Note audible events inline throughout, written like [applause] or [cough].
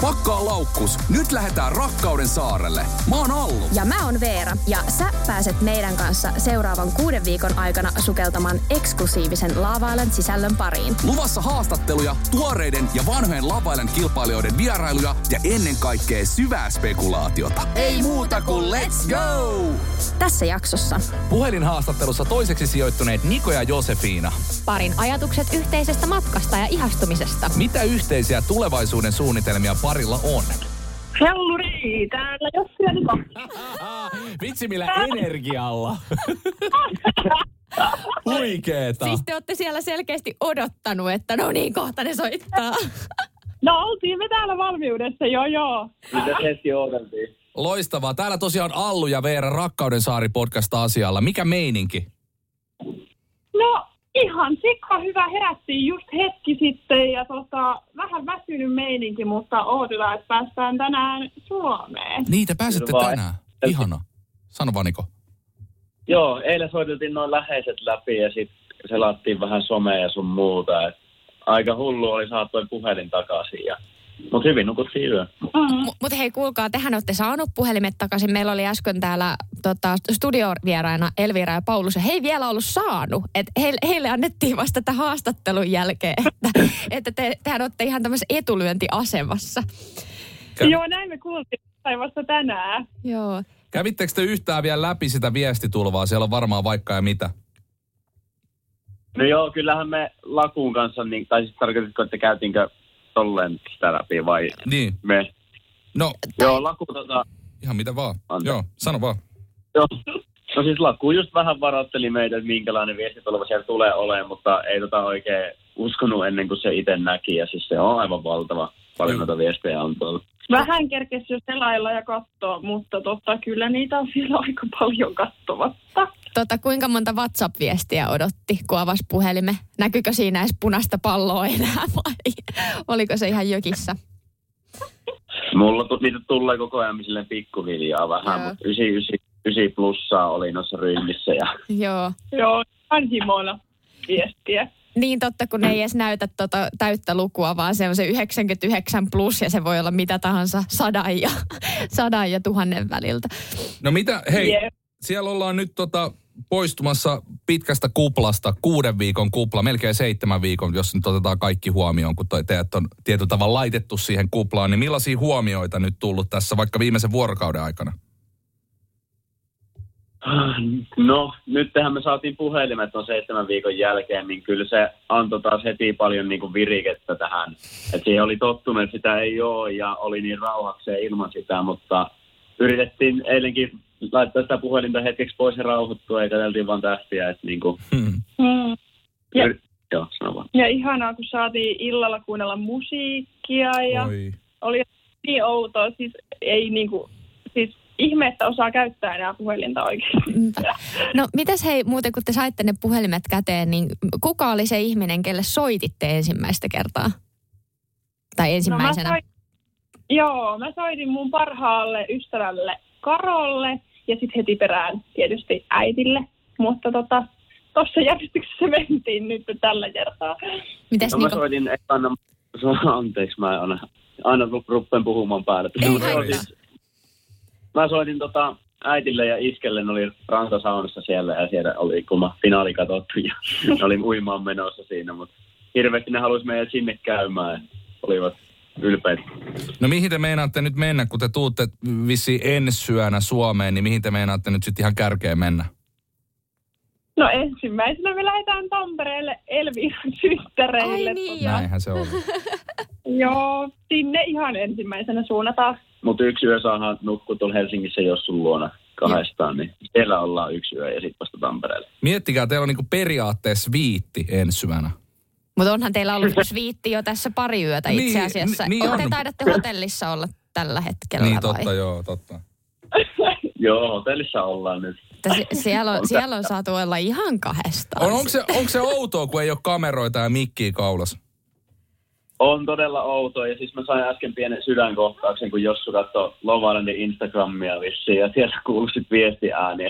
Pakkaa laukkus. Nyt lähdetään rakkauden saarelle. Mä oon Allu. Ja mä oon Veera. Ja sä pääset meidän kanssa seuraavan kuuden viikon aikana sukeltamaan eksklusiivisen Laavailen sisällön pariin. Luvassa haastatteluja, tuoreiden ja vanhojen Lavailen kilpailijoiden vierailuja ja ennen kaikkea syvää spekulaatiota. Ei muuta kuin let's go! Tässä jaksossa. Puhelinhaastattelussa toiseksi sijoittuneet Niko ja Josefina. Parin ajatukset yhteisestä matkasta ja ihastumisesta. Mitä yhteisiä tulevaisuuden suunnitelmia parilla on? Helluri, täällä Jussi ja Niko. Vitsi millä energialla. [laughs] Huikeeta. Siis te olette siellä selkeästi odottanut, että no niin, kohta ne soittaa. [laughs] No oltiin me täällä valmiudessa, joo joo. Mitä hetki odoteltiin? Loistavaa. Täällä tosiaan Allu ja Veera Rakkauden saari podcast asialla. Mikä meininki? No ihan sikka hyvä. Herättiin just hetki sitten ja tota, vähän väsynyt meininki, mutta odotetaan, että päästään tänään Suomeen. Niitä pääsette Kyllä vai. tänään. Ihana. Sano vaan Niko. Joo, eilen soiteltiin noin läheiset läpi ja sitten selattiin vähän somea ja sun muuta. Et aika hullu oli saattoi puhelin takaisin. Ja... Mutta hyvin nukuttiin yö. Mm. Mutta hei, kuulkaa, tehän olette saanut puhelimet takaisin. Meillä oli äsken täällä tota, studiovieraina Elvira ja Paulus. Ja he ei vielä ollut saanut. Et heille, heille annettiin vasta tämän haastattelun jälkeen, että, [laughs] että te, tehän olette ihan tämmöisessä etulyöntiasemassa. Kä- Joo, näin me kuultiin tai vasta tänään. Joo. Kävittekö te yhtään vielä läpi sitä viestitulvaa? Siellä on varmaan vaikka ja mitä. No joo, kyllähän me Lakuun kanssa, niin, tai siis tarkoititko, että käytiinkö tolleen sitä läpi vai Niin. me? No, Joo, Laku tota, ihan mitä vaan. Anta. Joo, sano vaan. joo. No siis Laku just vähän varoitteli meitä, että minkälainen viestitulva siellä tulee olemaan, mutta ei tota oikein uskonut ennen kuin se itse näki. Ja siis se on aivan valtava. Paljon noita viestejä on tuolla. Vähän kerkesi jo selailla ja katsoa, mutta tota, kyllä niitä on vielä aika paljon katsomatta. Tota, kuinka monta WhatsApp-viestiä odotti, kun avasi puhelimen? Näkyykö siinä edes punaista palloa enää vai [laughs] oliko se ihan jökissä? Mulla tu- niitä tulee koko ajan silleen pikkuhiljaa vähän, Joo. mutta 99, 9 plussaa oli noissa ryhmissä. Ja... Joo. Joo, ihan himona viestiä. Niin totta, kun ne ei edes näytä tota täyttä lukua, vaan se on se 99 plus ja se voi olla mitä tahansa sadan ja, [laughs] sadan ja tuhannen väliltä. No mitä, hei, Jep. siellä ollaan nyt tota poistumassa pitkästä kuplasta, kuuden viikon kupla, melkein seitsemän viikon, jos nyt otetaan kaikki huomioon, kun teidät on tietyllä tavalla laitettu siihen kuplaan, niin millaisia huomioita nyt tullut tässä vaikka viimeisen vuorokauden aikana? No, nyt tähän me saatiin puhelimet on seitsemän viikon jälkeen, niin kyllä se antoi taas heti paljon niin kuin virikettä tähän. Et siihen oli tottunut, että sitä ei ole ja oli niin rauhakseen ilman sitä, mutta yritettiin eilenkin laittaa sitä puhelinta hetkeksi pois ja rauhoittua ja katseltiin vaan tähtiä, että niin kuin, Hmm. Mm. Ja- Joo, sano vaan. Ja ihanaa, kun saatiin illalla kuunnella musiikkia ja Oi. oli niin outoa. Siis ei niinku, siis ihme, että osaa käyttää enää puhelinta oikein. Niinpä. No mitäs hei, muuten kun te saitte ne puhelimet käteen, niin kuka oli se ihminen, kelle soititte ensimmäistä kertaa? Tai ensimmäisenä? No mä soitin, joo, mä soitin mun parhaalle ystävälle Karolle ja sitten heti perään tietysti äitille. Mutta tota, tuossa järjestyksessä mentiin nyt tällä kertaa. Mitäs No mä Niko? soitin, ei anna, anteeksi, mä aina, aina ruppen puhumaan päälle. Ei Mä soitin- Mä soitin tota äitille ja iskelle, ne oli rantasaunassa siellä ja siellä oli kulma finaali katsottu ja [laughs] ne oli uimaan menossa siinä, mutta hirveästi ne halusi meidät sinne käymään olivat ylpeitä. No mihin te meinaatte nyt mennä, kun te tuutte vissiin ensi yönä Suomeen, niin mihin te meinaatte nyt sitten ihan kärkeen mennä? No ensimmäisenä me lähdetään Tampereelle Elviran [laughs] syttäreille. Ai niin, joo. Näinhän se on. [laughs] Joo, sinne ihan ensimmäisenä suunnataan. Mutta yksi yö saadaan nukkua tuolla Helsingissä jos sun luona kahdestaan, niin siellä ollaan yksi yö ja sitten vasta Tampereelle. Miettikää, teillä on niinku periaatteessa viitti ensi yönä. Mutta onhan teillä ollut sviitti jo tässä pari yötä itse Niin, asiassa. niin Te on. taidatte hotellissa olla tällä hetkellä Niin vai? totta, joo, totta. [laughs] Joo, hotellissa ollaan nyt. Että se, [laughs] siellä, on, siellä on saatu olla ihan kahdestaan. On, onko, se, onko se outoa, kun ei ole kameroita ja mikkiä kaulassa? On todella outoa ja siis mä sain äsken pienen sydänkohtauksen, kun Jossu katsoi Love Islandin Instagramia vissiin ja siellä kuului sit viestiääniä.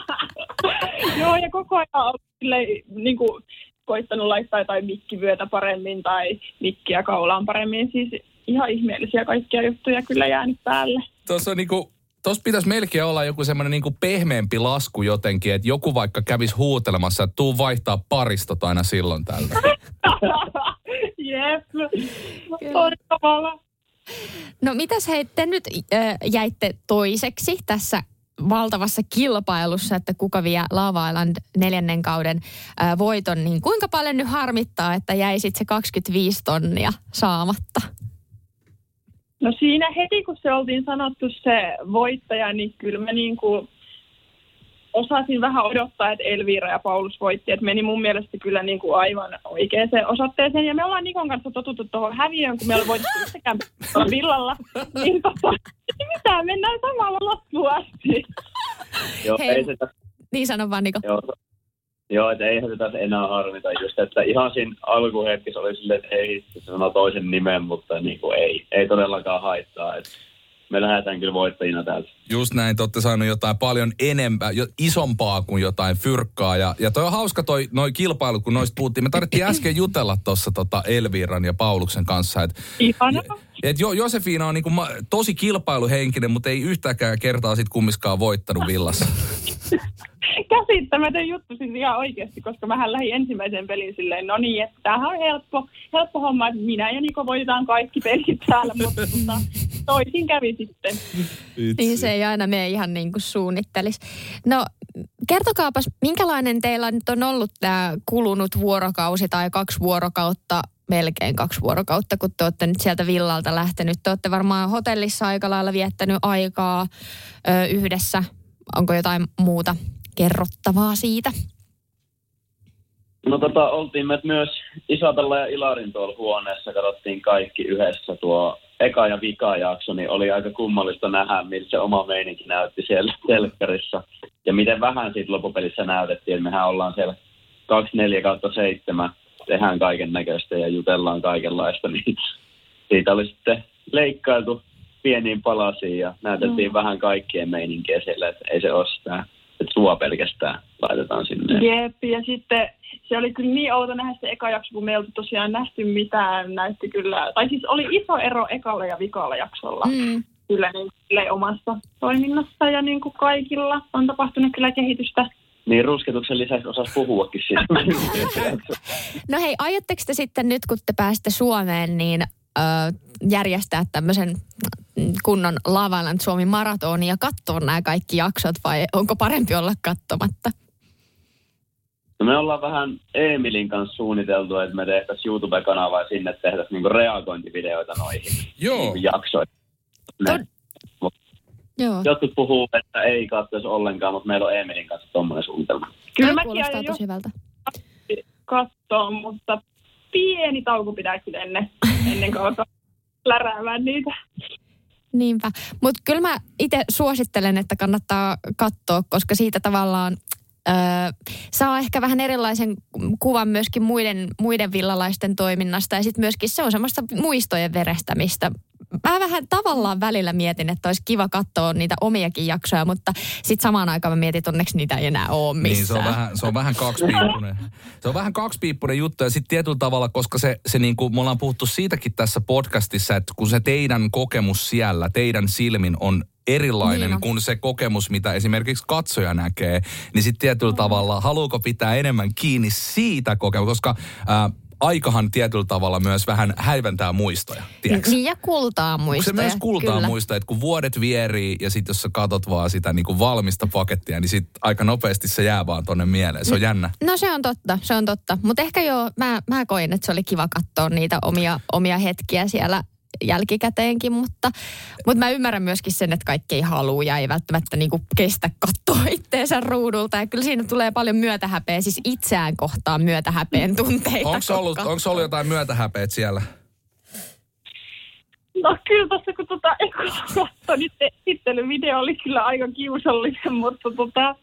[laughs] Joo, ja koko ajan on silleen, niin kuin, koittanut laittaa jotain mikkivyötä paremmin tai mikkiä kaulaan paremmin. Siis ihan ihmeellisiä kaikkia juttuja kyllä jäänyt päälle. Tuossa on niinku, Tuossa pitäisi melkein olla joku semmoinen niinku pehmeämpi lasku jotenkin, että joku vaikka kävisi huutelemassa, että tuu vaihtaa paristot aina silloin tällä. [laughs] Jep. No mitäs hei, te nyt äh, jäitte toiseksi tässä valtavassa kilpailussa, että kuka vie Lava Island neljännen kauden äh, voiton, niin kuinka paljon nyt harmittaa, että jäi sitten se 25 tonnia saamatta? No siinä heti, kun se oltiin sanottu se voittaja, niin kyllä mä niin kuin osasin vähän odottaa, että Elvira ja Paulus voitti. Että meni mun mielestä kyllä niin kuin aivan oikeaan osoitteeseen. Ja me ollaan Nikon kanssa totuttu tuohon häviöön, kun me ollaan voitettu yhtäkään villalla. Niin tota, mitä, mennään samalla loppuun asti. Joo, Hei. ei se tässä, Niin sanon vaan Niko. joo, joo, että eihän se tässä enää harmita just, että ihan siinä alkuhetkessä oli silleen, että ei, se sanoo toisen nimen, mutta niin kuin ei, ei todellakaan haittaa. Että me lähdetään kyllä voittajina täältä. Just näin, te olette saanut jotain paljon enempää, jo, isompaa kuin jotain fyrkkaa. Ja, ja toi on hauska toi, noi kilpailut, kun noista puhuttiin. Me tarvittiin äsken jutella tuossa tota Elviran ja Pauluksen kanssa, että Ihana. et jo, Josefina on niinku ma, tosi kilpailuhenkinen, mutta ei yhtäkään kertaa sit kummiskaan voittanut villassa. [laughs] Käsittämätön juttu siis ihan oikeasti, koska mähän lähdin ensimmäisen pelin silleen, no niin, että tämähän on helppo, helppo homma, että minä ja Niko voitetaan kaikki pelit täällä, mutta tota, toisin kävi sitten. Niin se ei aina mene ihan niin kuin suunnittelisi. No kertokaapas, minkälainen teillä nyt on ollut tämä kulunut vuorokausi tai kaksi vuorokautta, melkein kaksi vuorokautta, kun te olette nyt sieltä villalta lähtenyt. Te olette varmaan hotellissa aika lailla viettänyt aikaa ö, yhdessä. Onko jotain muuta kerrottavaa siitä? No tota, oltiin me myös Isabella ja Ilarin tuolla huoneessa, katsottiin kaikki yhdessä tuo eka ja vika jakso, niin oli aika kummallista nähdä, miltä se oma meininki näytti siellä telkkarissa. Ja miten vähän siitä loppupelissä näytettiin, että mehän ollaan siellä 24 kautta 7, tehdään kaiken näköistä ja jutellaan kaikenlaista, [laughs] niin siitä oli sitten leikkailtu pieniin palasiin ja näytettiin mm. vähän kaikkien meininkiä siellä, että ei se ole sitä, että sua pelkästään laitetaan sinne. Jep, ja sitten se oli kyllä niin outo nähdä se eka jakso, kun me ei oltu tosiaan nähty mitään. Näytti kyllä, tai siis oli iso ero ekalla ja vikalla jaksolla. Mm. Kyllä niin silleen omassa toiminnassa ja niin kuin kaikilla on tapahtunut kyllä kehitystä. Niin rusketuksen lisäksi osas puhuakin siitä. [laughs] No hei, aiotteko te sitten nyt, kun te pääsitte Suomeen, niin ö, järjestää tämmöisen kunnon Lavaland Suomi maratonin ja katsoa nämä kaikki jaksot vai onko parempi olla katsomatta? No me ollaan vähän Emilin kanssa suunniteltu, että me tehtäisiin YouTube-kanavaa ja sinne tehtäisiin niinku reagointivideoita noihin Joo. niinku jaksoihin. Ne, Joo. jotkut puhuu, että ei katsoisi ollenkaan, mutta meillä on Emilin kanssa tuommoinen suunnitelma. Kyllä mäkin kuulostaa aion tosi hyvältä. katsoa, mutta pieni tauko pitää kyllä ennen, ennen kuin alkaa läräämään niitä. Niinpä. Mutta kyllä mä itse suosittelen, että kannattaa katsoa, koska siitä tavallaan öö, saa ehkä vähän erilaisen kuvan myöskin muiden, muiden villalaisten toiminnasta. Ja sitten myöskin se on semmoista muistojen verestämistä. Mä vähän tavallaan välillä mietin, että olisi kiva katsoa niitä omiakin jaksoja, mutta sitten samaan aikaan mä mietin, että onneksi niitä ei enää ole missään. Niin, se on vähän, se on vähän kaksipiippunen. Se on vähän kaksipiippunen juttu ja sitten tietyllä tavalla, koska se, se niin kuin, me ollaan puhuttu siitäkin tässä podcastissa, että kun se teidän kokemus siellä, teidän silmin on erilainen Niin on. kuin se kokemus, mitä esimerkiksi katsoja näkee, niin sitten tietyllä tavalla haluuko pitää enemmän kiinni siitä kokemuksesta, koska ää, aikahan tietyllä tavalla myös vähän häiventää muistoja, tiedätkö? Niin ja kultaa muistoja. se myös kultaa kyllä. muista, että kun vuodet vierii ja sitten jos sä katot vaan sitä niin kuin valmista pakettia, niin sit aika nopeasti se jää vaan tonne mieleen. Se on jännä. No se on totta, se on totta. Mutta ehkä joo, mä, mä koin, että se oli kiva katsoa niitä omia, omia hetkiä siellä jälkikäteenkin, mutta, mutta mä ymmärrän myöskin sen, että kaikki ei halua ja ei välttämättä niinku kestä katsoa [laughs] itteensä ruudulta. Ja kyllä siinä tulee paljon myötähäpeä, siis itseään kohtaan myötähäpeen tunteita. Onko ollut, onko ollut jotain myötähäpeet siellä? No kyllä tässä kun tota katsoi, niin se esittelyvideo oli kyllä aika kiusallinen, mutta tota,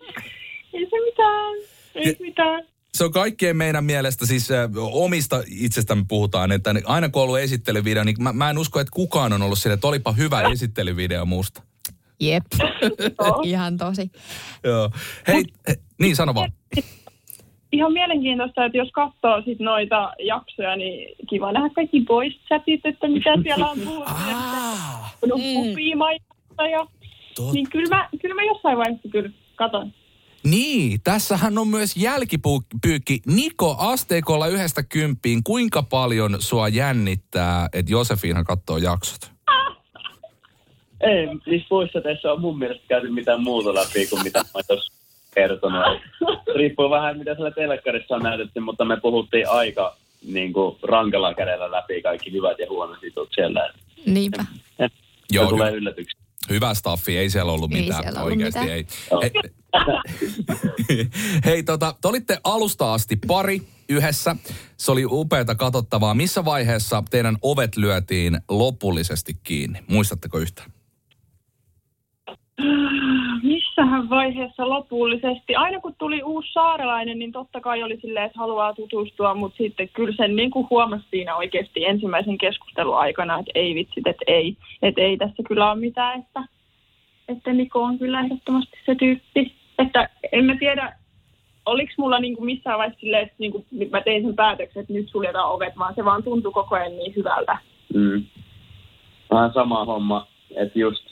ei se mitään, ei se mitään. Se on kaikkien meidän mielestä, siis äh, omista itsestämme puhutaan, että aina kun on ollut esittelyvideo, niin mä, mä en usko, että kukaan on ollut sille, että olipa hyvä esittelyvideo musta. Jep, [laughs] ihan tosi. Joo. Hei, he, niin sano vaan. Ihan mielenkiintoista, että jos katsoo sit noita jaksoja, niin kiva nähdä kaikki boys chatit, että mitä siellä on [laughs] puhuttu. Ah, Kun on pupimaista ja... Niin kyllä mä, kyllä mä jossain vaiheessa kyllä katon. Niin, tässähän on myös jälkipyykki. Niko, asteikolla yhdestä kymppiin, kuinka paljon sua jännittää, että Josefiina katsoo jaksot? Ei, niissä puissateissa on mun mielestä käyty mitään muuta läpi kuin mitä mä tuossa kertonut. Riippuu vähän, mitä siellä telkkarissa on näytetty, mutta me puhuttiin aika niin kuin, rankalla kädellä läpi kaikki hyvät ja huonot jutut siellä. Niinpä. Se Joo, tulee yllätyksiä. Hyvä staffi, ei siellä ollut Ei mitään siellä ollut oikeasti. mitään. Ei. Hei, [laughs] hei tota, te olitte alusta asti pari yhdessä. Se oli upeata katsottavaa. Missä vaiheessa teidän ovet lyötiin lopullisesti kiinni? Muistatteko yhtään? [sighs] Missähän vaiheessa lopullisesti? Aina kun tuli uusi saarelainen, niin totta kai oli silleen, että haluaa tutustua, mutta sitten kyllä sen niin kuin huomasi siinä oikeasti ensimmäisen keskustelun aikana, että ei vitsit, että ei, että ei tässä kyllä ole mitään, että, että Niko on kyllä ehdottomasti se tyyppi. Että en mä tiedä, oliko mulla niin kuin missään vaiheessa silleen, että niin kuin mä tein sen päätöksen, että nyt suljetaan ovet, vaan se vaan tuntui koko ajan niin hyvältä. Mm. Vähän sama homma, että just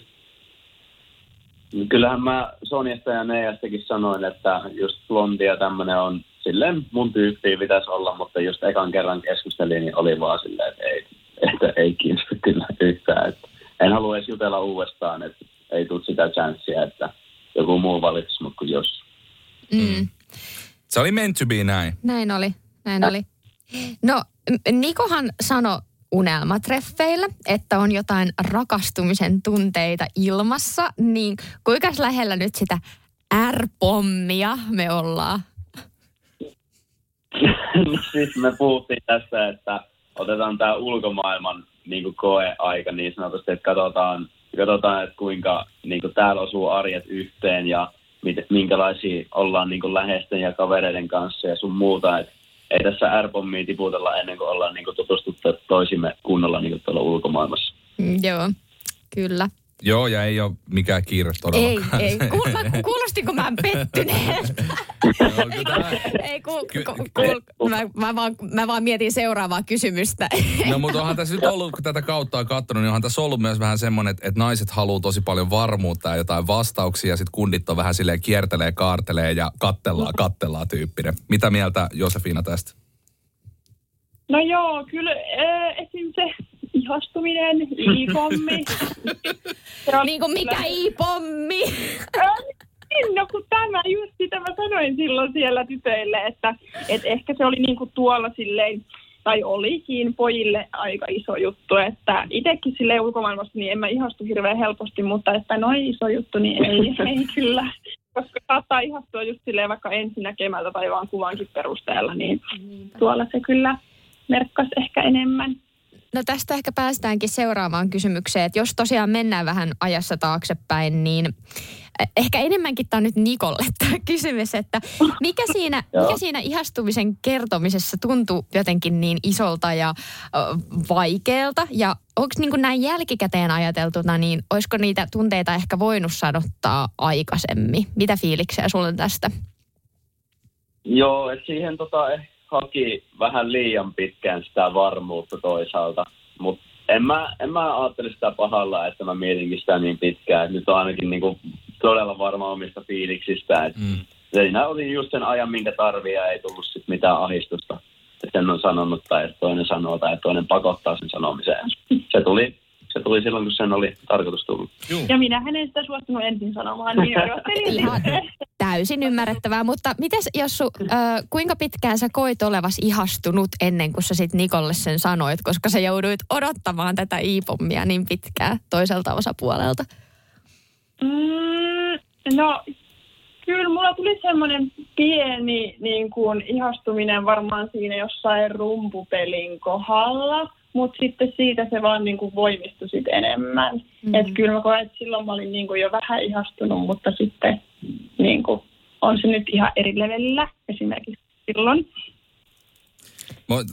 Kyllähän mä Sonjasta ja Neijastakin sanoin, että just blondi ja tämmönen on silleen mun tyyppiä pitäisi olla, mutta just ekan kerran keskustelin, niin oli vaan silleen, että ei, että ei kiinnosta kyllä yhtään. Että en halua edes jutella uudestaan, että ei tule sitä chanssia, että joku muu valitsisi mut kuin jos. Mm. Se oli meant to be näin. Näin oli, näin oli. No, Nikohan sanoi unelmatreffeillä, että on jotain rakastumisen tunteita ilmassa, niin kuinka lähellä nyt sitä R-pommia me ollaan? [laughs] siis me puhuttiin tässä, että otetaan tämä ulkomaailman niin koeaika niin sanotusti, että katsotaan, katsotaan että kuinka niin kuin täällä osuu arjet yhteen ja minkälaisia ollaan niin kuin läheisten ja kavereiden kanssa ja sun muuta. Et ei tässä R-pommia tiputella ennen kuin ollaan niin kuin tutustuttu toisimme kunnolla niin kuin tuolla ulkomaailmassa. Mm, joo, kyllä. Joo, ja ei ole mikään kiire Ei, todellakaan. ei. [laughs] Kuul, mä, kuulostinko mä pettyneeltä? Ei, ku, ku, ku, mä, mä, vaan, mä vaan mietin seuraavaa kysymystä. No mutta onhan tässä nyt ollut, kun tätä kautta on katsonut, niin onhan tässä ollut myös vähän semmoinen, että, että naiset haluaa tosi paljon varmuutta ja jotain vastauksia, ja sitten kundit on vähän silleen kiertelee, kaartelee ja kattellaan, kattellaan tyyppinen. Mitä mieltä Josefina tästä? No joo, kyllä äh, esim. se ihastuminen, i-pommi. [laughs] On niin kuin mikä i-pommi. Niin, no kun tämä just sitä mä sanoin silloin siellä tytöille, että, että ehkä se oli niinku tuolla silleen, tai olikin pojille aika iso juttu, että itsekin sille ulkomaailmassa niin en mä ihastu hirveän helposti, mutta että noin iso juttu, niin ei, [laughs] ei kyllä. Koska saattaa ihastua just silleen vaikka ensinäkemältä tai vaan kuvankin perusteella, niin tuolla se kyllä merkkasi ehkä enemmän. No tästä ehkä päästäänkin seuraavaan kysymykseen, että jos tosiaan mennään vähän ajassa taaksepäin, niin eh, ehkä enemmänkin tämä on nyt Nikolle [laughs] tämä kysymys, että mikä siinä, [laughs] mikä siinä ihastumisen kertomisessa tuntuu jotenkin niin isolta ja vaikealta ja onko niin näin jälkikäteen ajateltuna, niin olisiko niitä tunteita ehkä voinut sanottaa aikaisemmin? Mitä fiiliksiä sulla on tästä? Joo, että siihen tota, eh, haki vähän liian pitkään sitä varmuutta toisaalta. Mutta en mä, en mä ajattele sitä pahalla, että mä mietinkin sitä niin pitkään. Et nyt on ainakin niinku todella varma omista fiiliksistä. Et Mm. Siinä oli just sen ajan, minkä tarvii ja ei tullut sit mitään ahistusta. Että sen on sanonut tai toinen sanoo tai toinen pakottaa sen sanomiseen. Se tuli, se tuli silloin, kun sen oli tarkoitus tulla. Ja minä en sitä suostunut ensin sanomaan, niin [laughs] Ihan täysin ymmärrettävää, mutta mites Jossu, ö, kuinka pitkään sä koit olevas ihastunut ennen kuin sä sit Nikolle sen sanoit, koska sä jouduit odottamaan tätä iipommia niin pitkään toiselta osapuolelta? Mm, no, kyllä mulla tuli semmoinen pieni niin kuin, ihastuminen varmaan siinä jossain rumpupelin kohdalla. Mutta sitten siitä se vaan niin kuin voimistui sit enemmän. Mm. Että kyllä mä koen, että silloin mä olin niin kuin jo vähän ihastunut, mutta sitten niin kuin, on se nyt ihan eri levelillä esimerkiksi silloin.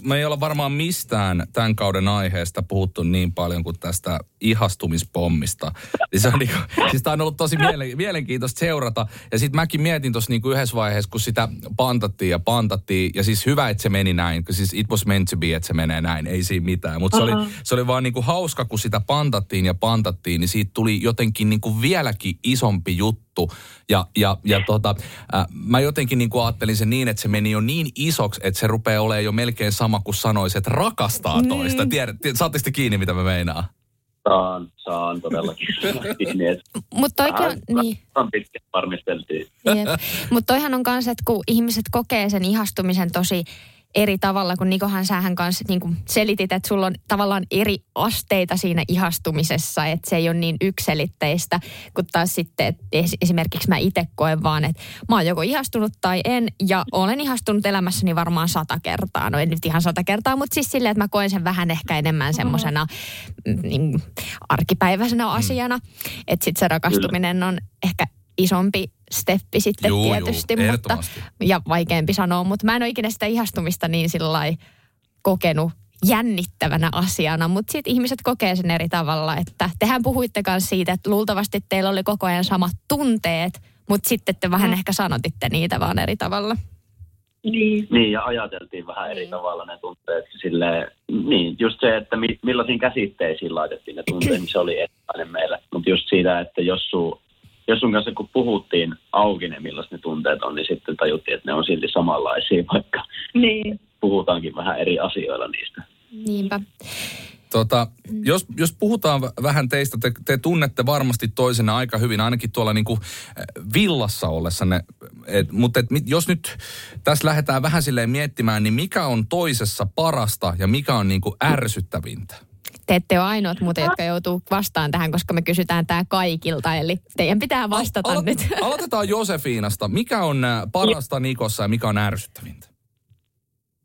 Me- ei olla varmaan mistään tämän kauden aiheesta puhuttu niin paljon kuin tästä ihastumispommista. Niin se on niinku, siis tämä on ollut tosi mielen, mielenkiintoista seurata. Ja sitten mäkin mietin tuossa niinku yhdessä vaiheessa, kun sitä pantattiin ja pantattiin. Ja siis hyvä, että se meni näin. Siis it was meant to be, että se menee näin. Ei siinä mitään. Mutta se oli, se oli vaan niinku hauska, kun sitä pantattiin ja pantattiin, niin siitä tuli jotenkin niinku vieläkin isompi juttu. Ja, ja, ja tota, äh, mä jotenkin niinku ajattelin sen niin, että se meni jo niin isoksi, että se rupeaa olemaan jo melkein sama kuin sanoisi, että rakastaa toista. Tiedät, tiedät, saatteko te kiinni, mitä mä meinaan? Saan, saan todellakin. [laughs] niin, Mutta toikin on, niin. pitkään varmisteltiin. Mutta toihan on kanssa, että kun ihmiset kokee sen ihastumisen tosi eri tavalla, kun Nikohan sähän kanssa niin kuin selitit, että sulla on tavallaan eri asteita siinä ihastumisessa, että se ei ole niin ykselitteistä, kun taas sitten, että es- esimerkiksi mä itse koen vaan, että mä oon joko ihastunut tai en, ja olen ihastunut elämässäni varmaan sata kertaa, no en nyt ihan sata kertaa, mutta siis silleen, että mä koen sen vähän ehkä enemmän semmoisena niin, arkipäiväisenä asiana, että sitten se rakastuminen on ehkä isompi steppi sitten Juu, juu, tietysti, mutta, ehdottomasti. ja vaikeampi sanoa, mutta mä en ole ikinä sitä ihastumista niin sillä kokenut jännittävänä asiana, mutta sitten ihmiset kokee sen eri tavalla, että tehän puhuitte myös siitä, että luultavasti teillä oli koko ajan samat tunteet, mutta sitten te vähän ehkä sanotitte niitä vaan eri tavalla. Niin. Niin, ja ajateltiin vähän eri tavalla ne tunteet. Silleen, niin, just se, että mi, millaisiin käsitteisiin laitettiin ne tunteet, niin se oli erilainen meille. Mutta just siitä, että jos sun, jos sun kanssa kun puhuttiin auki ne, millaiset ne tunteet on, niin sitten tajuttiin, että ne on silti samanlaisia, [laughs] vaikka Niin. puhutaankin vähän eri asioilla niistä. Niinpä. Tota, jos, jos puhutaan vähän teistä, te, te tunnette varmasti toisena aika hyvin, ainakin tuolla niin kuin villassa ollessanne. Et, mutta et, jos nyt tässä lähdetään vähän silleen miettimään, niin mikä on toisessa parasta ja mikä on niin kuin ärsyttävintä? Te ette ole ainoat muuten, jotka joutuu vastaan tähän, koska me kysytään tämä kaikilta, eli teidän pitää vastata Alo- nyt. Aloitetaan Josefiinasta. Mikä on äh, parasta Nikossa ja mikä on ärsyttävintä?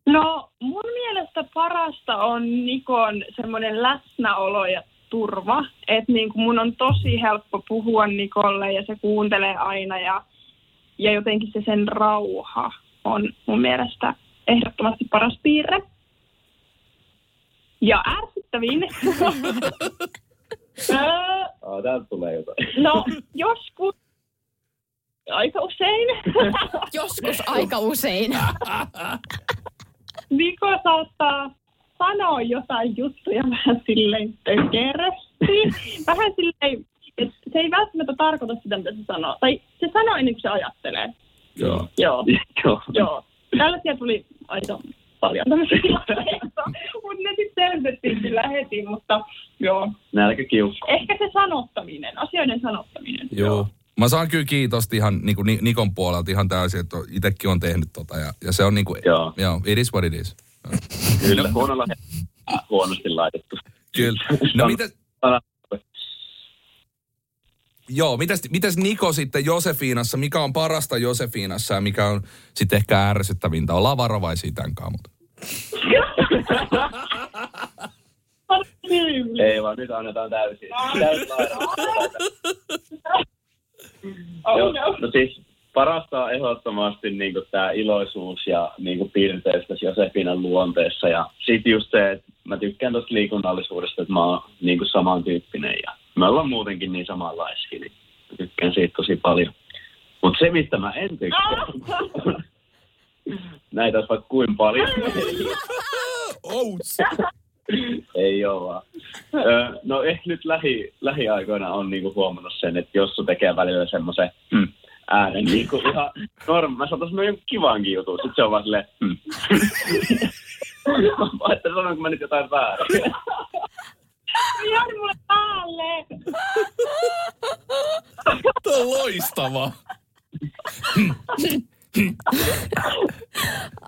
No mun mielestä parasta on Nikon semmoinen läsnäolo ja turva. Että niin kuin mun on tosi helppo puhua Nikolle ja se kuuntelee aina ja, ja jotenkin se sen rauha on mun mielestä ehdottomasti paras piirre. Ja Öö, Oh, [laughs] täältä tulee jotain. no joskus, aika usein, [laughs] Joskus aika usein. [laughs] Niko saattaa sanoa jotain juttuja vähän silleen tökerösti. Vähän silleen, että se ei välttämättä tarkoita sitä, mitä se sanoo. Tai se sanoo ennen kuin se ajattelee. Joo. Joo, Joo. joo. Tällaisia tuli aika paljon tämmöisiä tilanteita. Selvitettiin kyllä heti, mutta joo. Nälkäkiukku. Ehkä se sanottaminen, asioiden sanottaminen. Joo. Mä saan kyllä kiitosta ihan niin kuin Ni- Nikon puolelta ihan täysin, että itsekin on tehnyt tota. Ja, ja se on niin kuin, Joo. joo, it is what it is. Kyllä, huonolla hetkellä huonosti laitettu. Kyllä. No mitäs, joo, mitäs, mitäs Niko sitten Josefiinassa, mikä on parasta Josefiinassa ja mikä on sitten ehkä ärsyttävintä? Ollaan varovaisia tämän kanssa, mutta. [laughs] Ei vaan, nyt annetaan täysin. Oh, Joo, no. no siis parasta on ehdottomasti niin tämä iloisuus ja niin piirteistä Josefinan luonteessa. Ja sitten just se, että mä tykkään tuosta liikunnallisuudesta, että mä oon niin samantyyppinen ja me ollaan muutenkin niin samanlaisia, niin mä tykkään siitä tosi paljon. Mutta se, mistä mä en tykkää, [laughs] näitä olisi vaikka kuin paljon. Outs! [laughs] Ei ole vaan. Ö, no ehkä nyt lähi, lähiaikoina on niinku huomannut sen, että Jossu tekee välillä semmoisen hmm, äänen niinku ihan norm. Mä saatan sanoa jonkun kivankin jutun, sit se on vaan silleen hmm. [laughs] Mä että sanonko mä nyt jotain väärin. Ihan mulle päälle. Tuo on loistava. [laughs]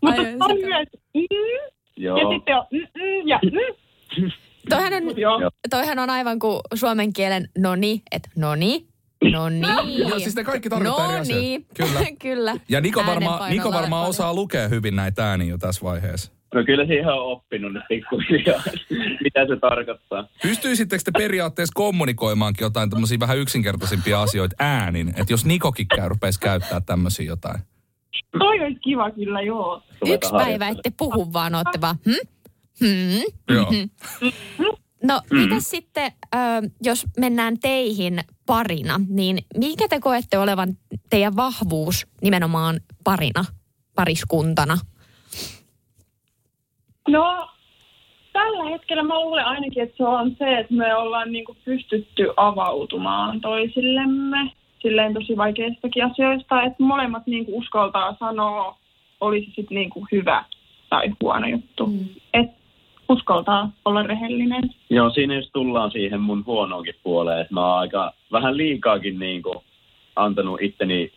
Mutta Ai, on se- myös mm, ja Joo. sitten on mm, mm, ja mm. [laughs] Toihan on, Joo. toihan on aivan kuin suomen kielen noni, että noni, noni. Joo, siis ne kaikki tarkoittaa eri asioita. Noni. Kyllä. [laughs] Kyllä. Ja Niko varmaan, Niko varmaan paljon. osaa lukea hyvin näitä ääniä jo tässä vaiheessa. No kyllä siihen on oppinut nyt pikkuhiljaa, [laughs] mitä se tarkoittaa. Pystyisittekö te periaatteessa kommunikoimaankin jotain tämmöisiä vähän yksinkertaisimpia asioita äänin? Että jos Nikokin käy, rupeisi käyttää tämmöisiä jotain. Toi olisi kiva kyllä, joo. Yksi päivä ette puhu, vaan ootte vaan, hm? Hmm? Joo. No, mm. mitä sitten, ö, jos mennään teihin parina, niin mikä te koette olevan teidän vahvuus nimenomaan parina, pariskuntana? No, tällä hetkellä mä luulen ainakin, että se on se, että me ollaan niinku pystytty avautumaan toisillemme silleen tosi vaikeistakin asioista, että molemmat niinku uskaltaa sanoa, olisi sitten niinku hyvä tai huono juttu. Mm. Että uskaltaa olla rehellinen. Joo, siinä just tullaan siihen mun huonoonkin puoleen, että mä oon aika vähän liikaakin niin kuin, antanut itteni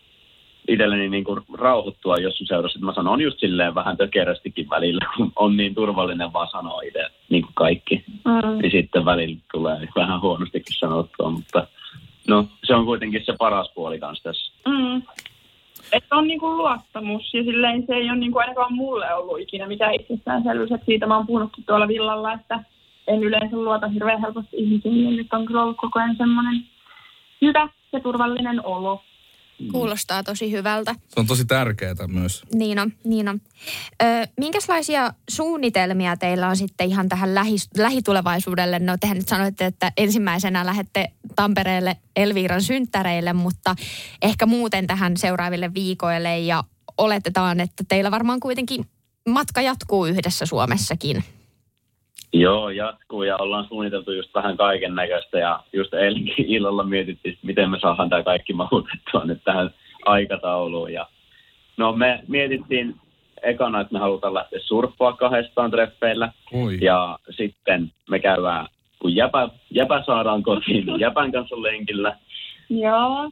itselleni niin kuin, rauhoittua jossain seurassa, että mä sanon just silleen vähän tökerästikin välillä, kun on niin turvallinen vaan sanoa itse niin kuin kaikki. Mm. Niin sitten välillä tulee vähän huonostikin sanottua, mutta no se on kuitenkin se paras puoli kanssa tässä. Mm. Että on niinku luottamus ja silleen se ei ole niinku ainakaan mulle ollut ikinä mitään itsestäänselvyys. Että siitä mä oon puhunutkin tuolla villalla, että en yleensä luota hirveän helposti ihmisiin, niin nyt on kyllä ollut koko ajan semmoinen hyvä ja turvallinen olo. Kuulostaa tosi hyvältä. Se on tosi tärkeää myös. Niin on, niin on. Ö, minkälaisia suunnitelmia teillä on sitten ihan tähän lähi, lähitulevaisuudelle? No tehän nyt sanoitte, että ensimmäisenä lähdette Tampereelle Elviiran synttäreille, mutta ehkä muuten tähän seuraaville viikoille ja oletetaan, että teillä varmaan kuitenkin matka jatkuu yhdessä Suomessakin. Joo, jatkuu ja ollaan suunniteltu just vähän kaiken näköistä ja just eilenkin [laughs] illalla mietittiin, miten me saadaan tämä kaikki mahutettua nyt tähän aikatauluun. Ja no me mietittiin ekana, että me halutaan lähteä surffaa kahdestaan treffeillä Oi. ja sitten me käydään, kun jäpä, jäpä saadaan kotiin, niin jäpän kanssa lenkillä. Joo.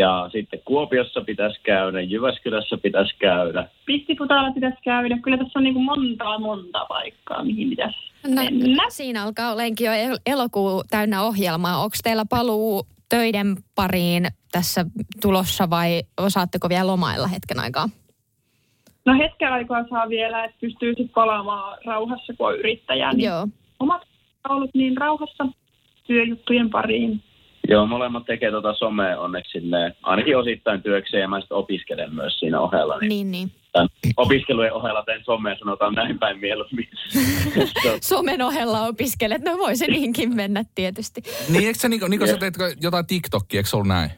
Ja sitten Kuopiossa pitäisi käydä, Jyväskylässä pitäisi käydä. Pistiputaalla pitäisi käydä. Kyllä tässä on niinku montaa monta paikkaa, mihin pitäisi No, mennä. siinä alkaa olenkin jo el- elokuu täynnä ohjelmaa. Onko teillä paluu töiden pariin tässä tulossa vai osaatteko vielä lomailla hetken aikaa? No hetken aikaa saa vielä, että pystyy sitten palaamaan rauhassa, kun on yrittäjä. Niin Joo. Omat ollut niin rauhassa työjuttujen pariin. Joo, molemmat tekee tota somea onneksi silleen, ainakin osittain työkseen ja mä sitten opiskelen myös siinä ohella. Niin Niin, niin. tämän opiskelujen ohella teen somea, sanotaan näin päin mieluummin. So, [laughs] Somen ohella opiskelet, no voi se niinkin mennä tietysti. Niin, eikö sä, Niko, Niko sä Joo. teet jotain TikTokia, eikö se ollut näin?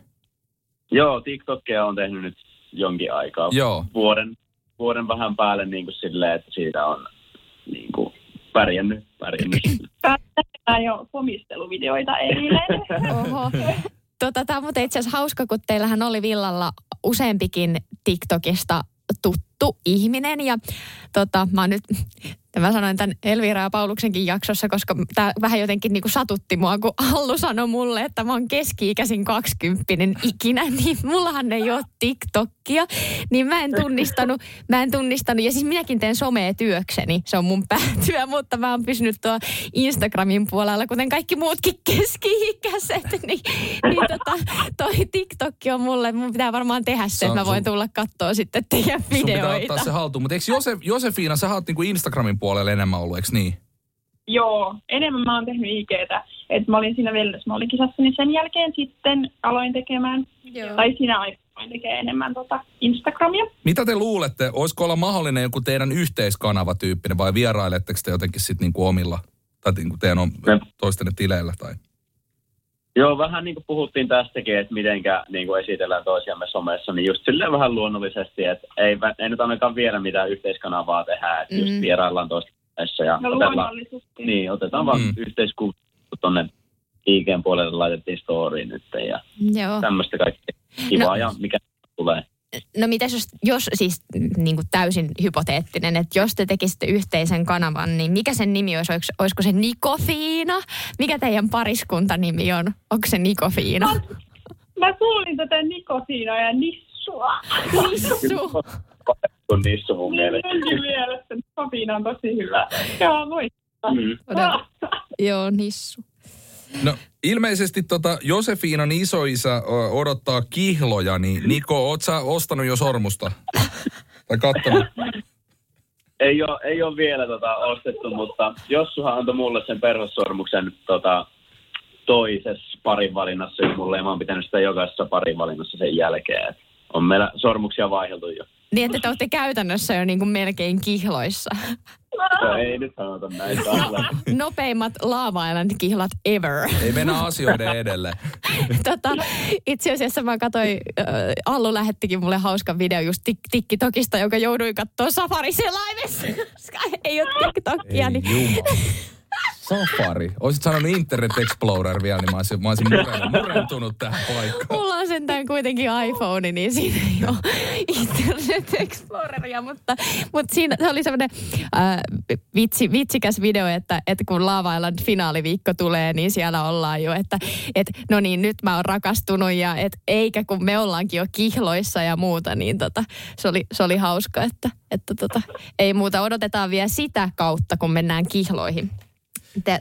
Joo, TikTokia on tehnyt nyt jonkin aikaa. Joo. Vuoden, vuoden vähän päälle niin kuin silleen, että siitä on niin kuin pärjännyt, pärjännyt. [clears throat] Tämä jo komisteluvideoita eilen. [laughs] Oho. Tota, tämä on muuten itse asiassa hauska, kun teillähän oli Villalla useampikin TikTokista tuttu ihminen. Ja tota, mä oon nyt, mä sanoin tämän Elvira ja Pauluksenkin jaksossa, koska tämä vähän jotenkin niin kuin satutti mua, kun Allu sanoi mulle, että mä oon keski-ikäisin kaksikymppinen ikinä, [laughs] niin mullahan ei ole TikTokia. Niin mä en tunnistanut, mä en tunnistanut, ja siis minäkin teen somea työkseni, se on mun [laughs] päätyö, mutta mä oon pysynyt tuo Instagramin puolella, kuten kaikki muutkin keski-ikäiset, [laughs] niin, niin tota, toi TikTok on mulle, mun pitää varmaan tehdä se, että mä voin tulla katsoa sitten teidän Sun pitää videoita. ottaa se haltuun. Mutta eikö Josef, Josefiina, sä oot niinku Instagramin puolella enemmän ollut, eikö niin? Joo, enemmän mä oon tehnyt IGtä. Et mä olin siinä Vellesmallikisassa, niin sen jälkeen sitten aloin tekemään, Joo. tai siinä aikana aloin tekemään enemmän tota Instagramia. Mitä te luulette, olisiko olla mahdollinen joku teidän yhteiskanava tyyppinen vai vierailetteko te jotenkin sitten niinku omilla tai niinku teidän Me- toistenne tileillä? Tai? Joo, vähän niin kuin puhuttiin tästäkin, että mitenkä niin kuin esitellään toisiamme somessa, niin just silleen vähän luonnollisesti, että ei, ei nyt ainakaan vielä mitään yhteiskanavaa tehdä, että just Mm. vieraillaan toisten kanssa ja No otetaan, niin, otetaan Mm. vaan yhteiskuva tuonne IGn puolelle laitettiin storyin nyt ja Joo. tämmöistä kaikkea kivaa No. ja mikä tulee. No mitäs jos, jos siis niin kuin täysin hypoteettinen, että jos te tekisitte yhteisen kanavan, niin mikä sen nimi olisi? Olisiko, olisiko se Nikofiina? Mikä teidän pariskuntanimi on? Onko se Nikofiina? Mä kuulin tätä nikotiina ja nissua. Nissu. On niissä mun mielestä. Mielestä nikotiina on tosi hyvä. Joo, voi. Mm. Todella. Joo, Nissu. No ilmeisesti tota Josefiinan isoisä odottaa kihloja, niin Niko, oot sä ostanut jo sormusta? Tai kattonut? Ei ole, ei ole vielä tota, ostettu, mutta Jossuhan antoi mulle sen perhossormuksen tota, toisessa parin valinnassa ja mulle ja mä oon pitänyt sitä jokaisessa parin valinnassa sen jälkeen. On meillä sormuksia vaihdeltu jo. Niin, että te olette käytännössä jo niin kuin melkein kihloissa. No, ei nyt sanota näin. taas. Nopeimmat Lava Island kihlat ever. Ei mennä asioiden edelle. [laughs] tota, itse asiassa mä katsoin, äh, Allu lähettikin mulle hauskan video just tik- TikTokista, jonka jouduin katsoa Safari-selaimessa, koska [laughs] ei ole TikTokia. Ei Niin. Safari. Olisit sanonut Internet Explorer vielä, niin mä olisin, mä olisin murentunut, tähän paikkaan. mulla on sentään kuitenkin iPhone, niin siinä ei ole Internet Exploreria, mutta, mutta siinä se oli semmoinen äh, vitsi, vitsikäs video, että, että kun Lava Island finaaliviikko tulee, niin siellä ollaan jo, että et, no niin, nyt mä oon rakastunut ja et, eikä kun me ollaankin jo kihloissa ja muuta, niin tota, se, oli, se oli hauska, että, että tota, ei muuta, odotetaan vielä sitä kautta, kun mennään kihloihin.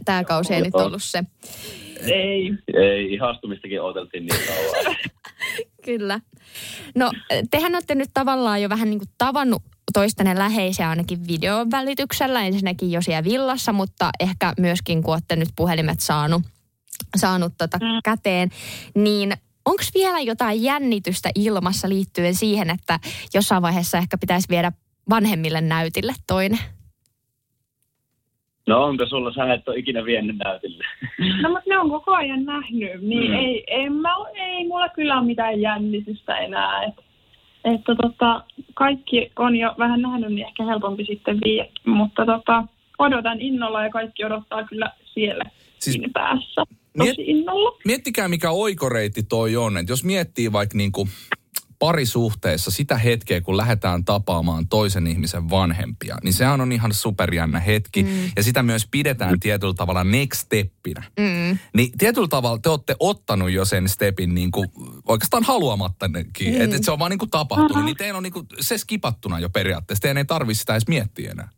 Tämä kausi ei nyt ollut se. Ei. Ei, ihastumistakin odoteltiin niin kauan. [laughs] Kyllä. No, tehän olette nyt tavallaan jo vähän niin kuin tavannut toistenne läheisiä ainakin videon välityksellä, ensinnäkin jo siellä villassa, mutta ehkä myöskin kun olette nyt puhelimet saanut, saanut tota käteen, niin onko vielä jotain jännitystä ilmassa liittyen siihen, että jossain vaiheessa ehkä pitäisi viedä vanhemmille näytille toinen? No onko sulla, sä et ole ikinä vienyt näytille. No mutta ne on koko ajan nähnyt, niin Mm. ei, ei, mä, ei mulla kyllä ole mitään jännitystä enää. Et, että tota, kaikki on jo vähän nähnyt, niin ehkä helpompi sitten viedä. Mutta tota, odotan innolla ja kaikki odottaa kyllä siellä Siis- päässä. Miet- innolla. Miettikää, mikä oikoreitti toi on. Et jos miettii vaikka niinku parisuhteessa sitä hetkeä, kun lähdetään tapaamaan toisen ihmisen vanhempia, niin sehän on ihan superjännä hetki. Mm. Ja sitä myös pidetään tietyllä tavalla next steppinä. Mm. Niin tietyllä tavalla te olette ottanut jo sen stepin niin kuin, oikeastaan haluamattakin. Mm. Että et se on vaan niin kuin tapahtunut. Niin teillä on niin kuin se skipattuna jo periaatteessa. Teidän ei tarvitse sitä edes miettiä enää.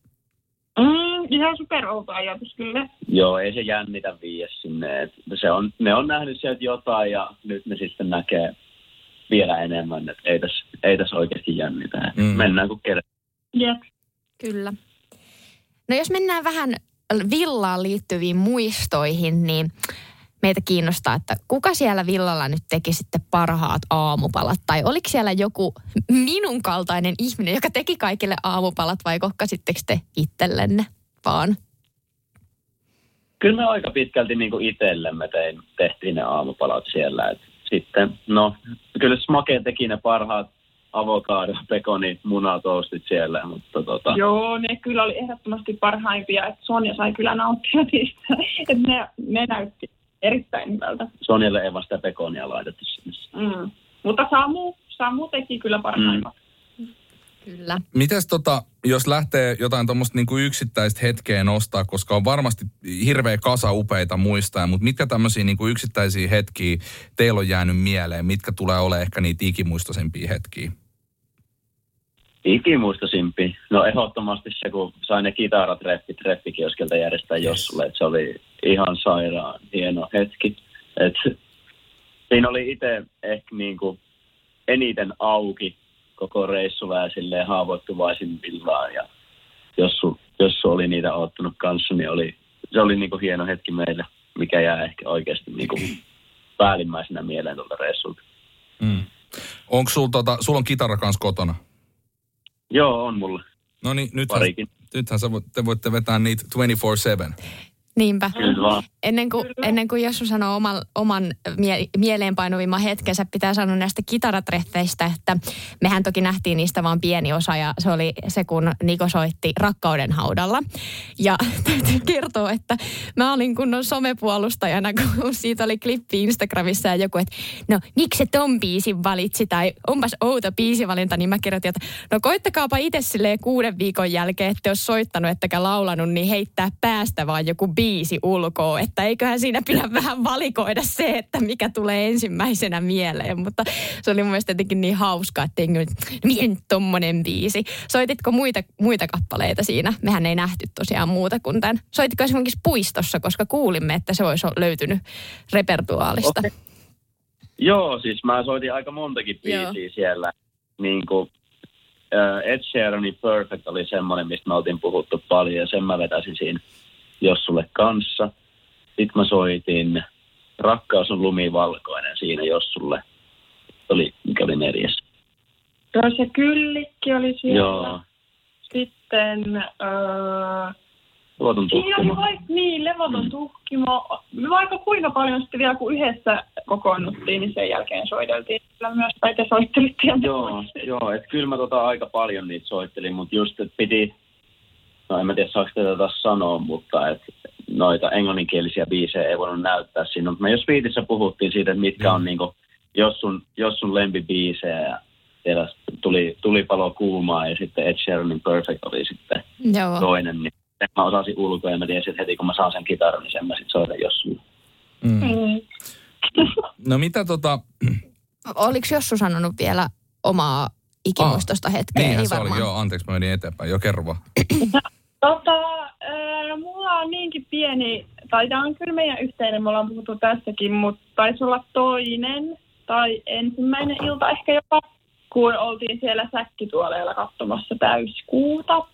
Mm, ihan superouto ajatus kyllä. Joo, ei se jännitä viiä sinne. Et se on, ne on nähnyt sieltä jotain ja nyt ne sitten näkee vielä enemmän. Et ei tässä ei täs oikeasti jännitä. Et Mm. Mennään kuin kerran. Jep. Kyllä. No jos mennään vähän villaan liittyviin muistoihin, niin meitä kiinnostaa, että kuka siellä villalla nyt teki sitten parhaat aamupalat? Tai oliko siellä joku minun kaltainen ihminen, joka teki kaikille aamupalat vai kokkasitteko te itsellenne vaan? Kyllä me aika pitkälti niin kuin itsellemme tein, tehtiin ne aamupalat siellä. Et sitten, no, kyllä Smake teki ne parhaat avokado, pekoni, munatoastit siellä, mutta tota, Joo, ne kyllä oli ehdottomasti parhaimpia. Et Sonja sai kyllä nauttia niistä. Et ne, ne näytti erittäin hyvältä. Sonjalle ei vasta pekonia laitettu sinne. Mm. Mutta Samu, Samu teki kyllä parhaimmat. Kyllä. Mites tota, jos lähtee jotain tuommoista niinku yksittäistä hetkeä nostaa, koska on varmasti hirveä kasa upeita muistaa, mutta mitkä tämmöisiä niinku yksittäisiä hetkiä teillä on jäänyt mieleen, mitkä tulee olemaan ehkä niitä ikimuistoisempia hetkiä? Ikimuistoisimpi. No ehdottomasti se, kun sai ne kitaratreffit treffikioskelta järjestää Yes. Jossulle, että se oli ihan sairaan hieno hetki. Et, siinä oli itse ehkä niinku eniten auki koko reissulla ja silleen haavoittuvaisimmillaan. Ja Jossu, Jossu oli niitä ottanut kanssa, niin oli, se oli niinku hieno hetki meille, mikä jää ehkä oikeasti niinku [clears throat] päällimmäisenä mieleen tuolta reissulta. Mm. Onko sulla tota, sul on kitara kanssa kotona? Joo, on mulla No niin, nythän, parikin. nythän sä voit, te voitte vetää niitä 24-7. Niinpä. Kyllä. Ennen kuin, ennen kuin Jossu sanoo oman, oman mie- mieleenpainuvimman hetkensä, pitää sanoa näistä kitaratreffeistä, että mehän toki nähtiin niistä vain pieni osa ja se oli se, kun Niko soitti Rakkauden haudalla. Ja [laughs] täytyy kertoa, että mä olin kunnon somepuolustajana, [laughs] kun siitä oli klippi Instagramissa ja joku, että no miksi se ton biisin valitsi tai onpas outo biisivalinta, niin mä kirjoitin, että no koittakaapa itse silleen kuuden viikon jälkeen, että jos soittanut ettekä laulanut, niin heittää päästä vaan joku biisi ulkoa, että eiköhän siinä pidä vähän valikoida se, että mikä tulee ensimmäisenä mieleen, mutta se oli mun mielestä jotenkin niin hauska, että nyt, miten tommonen biisi. Soititko muita, muita kappaleita siinä? Mehän ei nähty tosiaan muuta kuin tämän. Soititko esimerkiksi puistossa, koska kuulimme, että se olisi löytynyt repertuaalista. Okei. Joo, siis mä soitin aika montakin Joo. biisiä siellä. Niin kuin, Ed Sheeranin Perfect oli semmoinen, mistä me oltiin puhuttu paljon ja sen mä vetäisin siinä Jossulle kanssa. Sitten mä soitin Rakkaus on lumivalkoinen siinä Jossulle. Oli, mikä oli neljäs? Joo, se kyllikki oli siellä. Joo. Sitten, öö, Luoton niin, oli tukkuma. vaik- niin, levoton tuhkimo. Me vaikka kuinka paljon sitten vielä, kun yhdessä kokoonnuttiin, niin sen jälkeen soiteltiin kyllä myös, tai te soittelitte. Joo, joo että kyllä mä tota aika paljon niitä soittelin, mutta just, että piti, no en mä tiedä saako tätä taas sanoa, mutta että noita englanninkielisiä biisejä ei voinut näyttää siinä. Mutta me jos viitissä puhuttiin siitä, että mitkä on niinku, jos sun, jos sun lempibiisejä ja siellä tuli, tuli palo kuumaa ja sitten Ed Sheeranin Perfect oli sitten Joo. toinen, niin mä osasin ulkoa ja mä tiesin, että heti kun mä saan sen kitaran, niin sen mä sitten soitan jossain. Mm. Mm. [laughs] No mitä tota, Oliko Jossu sanonut vielä omaa ikimuistosta hetkeä? niinhän Ei se oli, varmaan. joo, anteeksi mä menin eteenpäin, jo kerro vaan. [clears throat] Tota, äh, mulla on niinkin pieni, tai tämä on kyllä meidän yhteinen, me ollaan puhuttu tässäkin, mutta taisi olla toinen tai ensimmäinen ilta ehkä jopa, kun oltiin siellä säkkituoleilla katsomassa täyskuuta.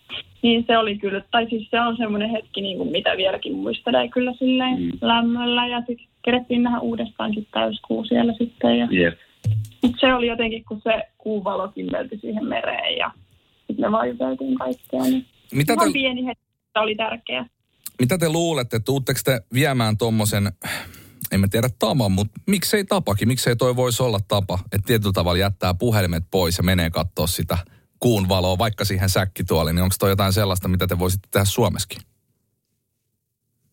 Niin se oli kyllä, tai siis se on semmoinen hetki, niin kuin mitä vieläkin muistelee kyllä silleen Mm. lämmöllä. Ja sitten kerettiin nähdä uudestaankin täyskuu siellä sitten. Ja. Mut se oli jotenkin, kun se kuuvalo kimmelti siihen mereen ja sitten me vaan juteltiin kaikkea. Niin Mitä te, pieni hetki, oli tärkeä. mitä te luulette, tuutteko te viemään tommosen, en mä tiedä tavan, mutta miksei tapakin, miksei toi voisi olla tapa, että tietyllä tavalla jättää puhelimet pois ja menee katsoa sitä kuun valoa vaikka siihen säkkituoliin, niin onko toi jotain sellaista, mitä te voisitte tehdä Suomessakin?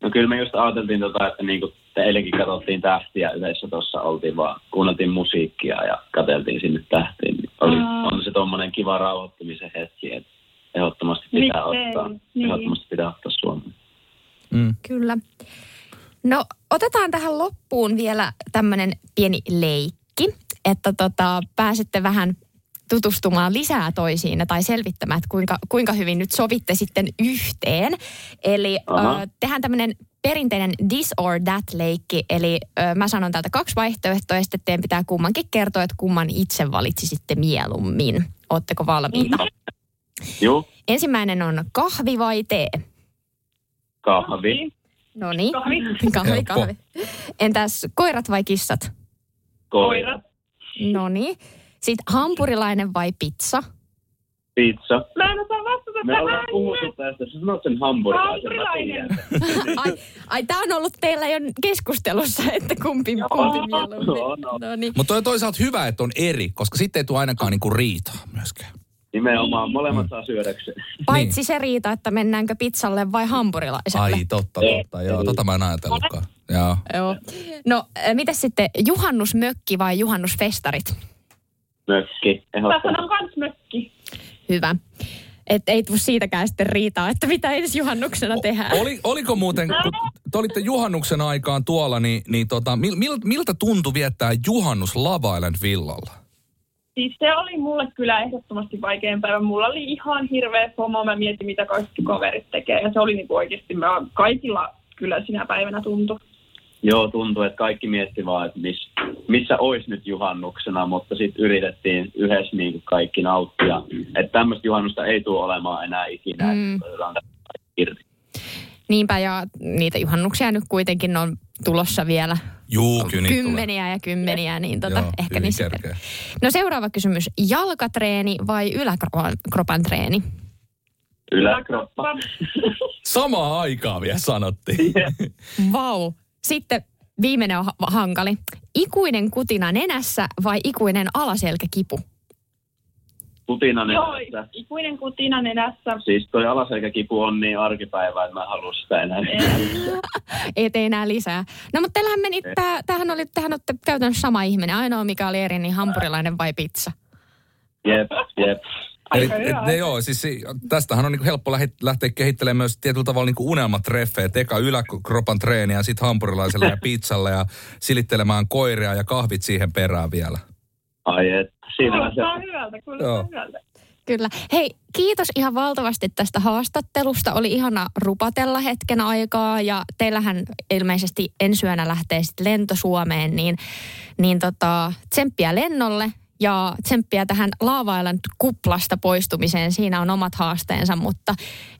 No kyllä me just ajateltiin, tota, että niin kuin te eilenkin katsottiin tähtiä yhdessä tuossa, oltiin vaan, kuunneltiin musiikkia ja katseltiin sinne tähtiin. Niin oli, on se tuommoinen kiva rauhoittumisen hetki, ehdottomasti pitää Miksei, ottaa, niin. ehdottomasti pitää ottaa Suomeen. Mm. Kyllä. No otetaan tähän loppuun vielä tämmöinen pieni leikki, että tota, pääsette vähän tutustumaan lisää toisiin tai selvittämään, että kuinka, kuinka hyvin nyt sovitte sitten yhteen. Eli Aha. ö, tehdään tämmöinen perinteinen this or that leikki, eli ö, mä sanon täältä kaksi vaihtoehtoa ja sitten teidän pitää kummankin kertoa, että kumman itse valitsisitte mieluummin. Ootteko valmiita? Juu, Ensimmäinen on kahvi vai tee? kahvi, No niin. Kahvi. Kahvi, kahvi. Entäs koirat vai kissat? koira, No niin. Sitten hampurilainen vai pizza? pizza. Mä en osaa vastata Me ollaan tähän. puhuttu tästä, sä sanot sen hampurilaisen. [laughs] Ai, ai tämä on ollut teillä jo keskustelussa, että kumpi, kumpi mieluummin. Joo, no. No niin. Mutta toi on toisaalta hyvä, että on eri, koska sitten ei tule ainakaan niinku riitaa myöskään. Nimenomaan, molemmat saa syödäkseen. Paitsi se riita, että mennäänkö pizzalle vai hampurilaiselle. Ai totta, totta. Joo, tota mä en ajatellutkaan. Joo. Joo. No, mitä sitten, juhannusmökki vai juhannusfestarit? Mökki, Mä sanon kans mökki. Hyvä. Että ei tule siitäkään sitten riitaa, että mitä ensi juhannuksena tehdään. Oli, oliko muuten, kun te olitte juhannuksen aikaan tuolla, niin, niin tota, mil, mil, miltä tuntui viettää juhannus Lava Island villalla? Siis se oli mulle kyllä ehdottomasti vaikein päivä. Mulla oli ihan hirveä pomo. Mä mietin, mitä kaikki kaverit tekee. Ja se oli niinku oikeasti, mä kaikilla kyllä sinä päivänä tuntui. Joo, tuntuu, että kaikki mietti vaan, että miss, missä olisi nyt juhannuksena, mutta sitten yritettiin yhdessä niin kuin kaikki nauttia. Että tämmöistä juhannusta ei tule olemaan enää ikinä, Mm. että irti. Niinpä, ja niitä juhannuksia nyt kuitenkin on tulossa vielä Juu, kyllä niitä tulee. kymmeniä ja kymmeniä, niin tota, Joo, ehkä niissä. kerkeä. No seuraava kysymys. Jalkatreeni vai yläkropan kropan treeni? Yläkroppa. Samaa aikaa vielä sanottiin. [laughs] Vau. Sitten viimeinen on ha- hankali. Ikuinen kutina nenässä vai ikuinen alaselkäkipu? Kutina Joo, nenässä. ikuinen kutina nenässä. Siis toi alaselkäkipu on niin arkipäivää, että mä en halua sitä enää. Ei [laughs] tee enää lisää. No mutta teillähän meni, tää, tämähän oli, tähän olette käytännössä sama ihminen. Ainoa mikä oli eri, niin hampurilainen vai pizza? Jep, jep. Eli, [laughs] Aika hyvä. et, ne, joo, siis si- tästähän on niinku helppo lähe, lähteä kehittelemään myös tietyllä tavalla niinku unelmatreffejä. Et Eka yläkropan treeniä, sitten hampurilaiselle ja [laughs] pizzalle ja silittelemään koiria ja kahvit siihen perään vielä. Ai et, siinä se. Kuulostaa hyvältä, kuulostaa Joo. hyvältä. Kyllä. Hei, kiitos ihan valtavasti tästä haastattelusta. Oli ihana rupatella hetken aikaa ja teillähän ilmeisesti ensi yönä lähtee sitten lento Suomeen, niin, niin tota, tsemppiä lennolle ja tsemppiä tähän Laavailan kuplasta poistumiseen. Siinä on omat haasteensa, mutta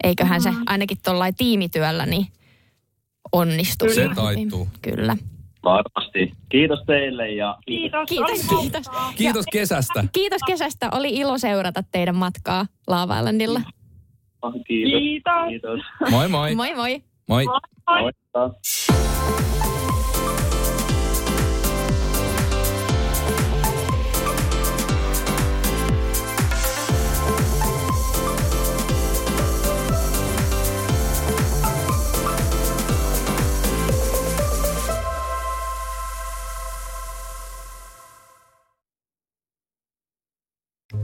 eiköhän se ainakin tuollain tiimityöllä niin onnistu. Se taittuu. Kyllä. Varmasti. Kiitos teille ja Kiitos. Kiitos, kiitos. Kiitos kesästä. Kiitos kesästä. Oli ilo seurata teidän matkaa Laava-Islandilla. Kiitos. Kiitos. Kiitos. Moi moi. Moi moi. Moi. Moi. Moikka.